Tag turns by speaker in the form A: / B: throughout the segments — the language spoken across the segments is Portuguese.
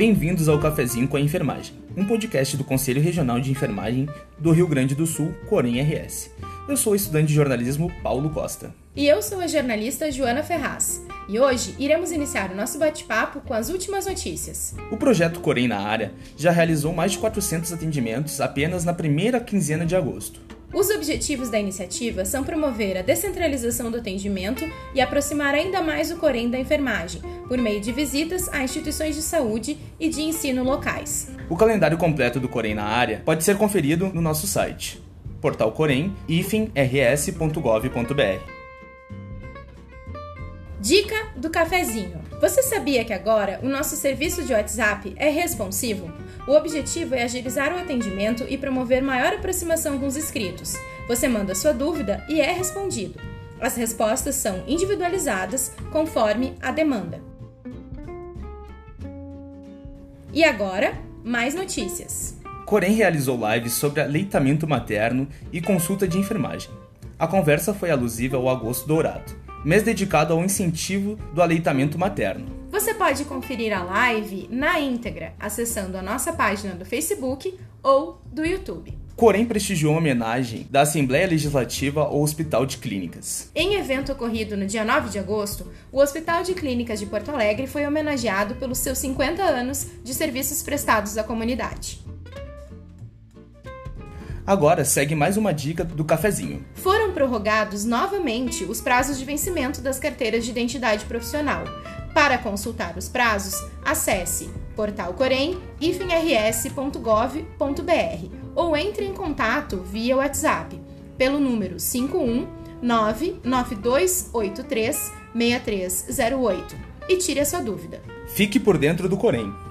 A: Bem-vindos ao Cafezinho com a Enfermagem, um podcast do Conselho Regional de Enfermagem do Rio Grande do Sul, Corém RS. Eu sou o estudante de jornalismo Paulo Costa.
B: E eu sou a jornalista Joana Ferraz. E hoje iremos iniciar o nosso bate-papo com as últimas notícias.
A: O projeto Corém na área já realizou mais de 400 atendimentos apenas na primeira quinzena de agosto.
B: Os objetivos da iniciativa são promover a descentralização do atendimento e aproximar ainda mais o Corém da enfermagem, por meio de visitas a instituições de saúde e de ensino locais.
A: O calendário completo do Corém na área pode ser conferido no nosso site, portal ifenrs.gov.br.
B: Dica do cafezinho. Você sabia que agora o nosso serviço de WhatsApp é responsivo? O objetivo é agilizar o atendimento e promover maior aproximação com os inscritos. Você manda sua dúvida e é respondido. As respostas são individualizadas conforme a demanda. E agora, mais notícias.
A: Corém realizou lives sobre aleitamento materno e consulta de enfermagem. A conversa foi alusiva ao Agosto Dourado mês dedicado ao incentivo do aleitamento materno.
B: Você pode conferir a live na íntegra acessando a nossa página do Facebook ou do YouTube.
A: Corém prestigiou a homenagem da Assembleia Legislativa ao Hospital de Clínicas.
B: Em evento ocorrido no dia 9 de agosto, o Hospital de Clínicas de Porto Alegre foi homenageado pelos seus 50 anos de serviços prestados à comunidade.
A: Agora segue mais uma dica do cafezinho.
B: Foram prorrogados novamente os prazos de vencimento das carteiras de identidade profissional. Para consultar os prazos, acesse portalcorém-ifnrs.gov.br ou entre em contato via WhatsApp pelo número 51 99283 6308 e tire a sua dúvida.
A: Fique por dentro do Corém.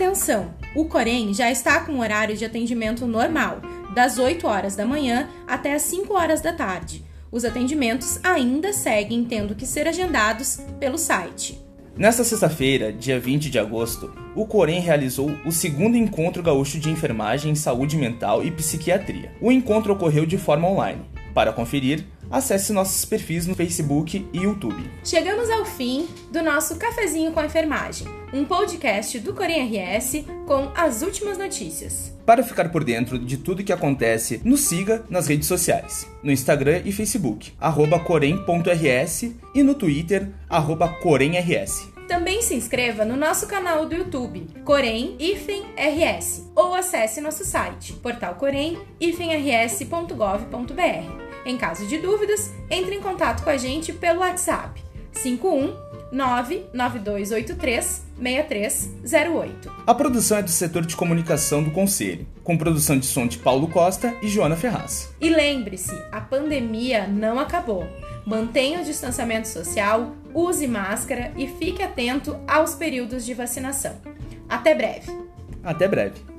B: Atenção! O Corém já está com horário de atendimento normal das 8 horas da manhã até as 5 horas da tarde. Os atendimentos ainda seguem tendo que ser agendados pelo site.
A: Nesta sexta-feira, dia 20 de agosto, o Corém realizou o segundo encontro gaúcho de enfermagem, saúde mental e psiquiatria. O encontro ocorreu de forma online. Para conferir, acesse nossos perfis no Facebook e YouTube.
B: Chegamos ao fim do nosso Cafezinho com a Enfermagem, um podcast do Corém RS com as últimas notícias.
A: Para ficar por dentro de tudo que acontece, nos siga nas redes sociais, no Instagram e Facebook, corém.rs e no Twitter, corém.rs.
B: Também se inscreva no nosso canal do YouTube, Corém RS, ou acesse nosso site, portalcorém-rs.gov.br. Em caso de dúvidas, entre em contato com a gente pelo WhatsApp 51 99283 6308.
A: A produção é do setor de comunicação do Conselho, com produção de som de Paulo Costa e Joana Ferraz.
B: E lembre-se, a pandemia não acabou. Mantenha o distanciamento social, use máscara e fique atento aos períodos de vacinação. Até breve.
A: Até breve.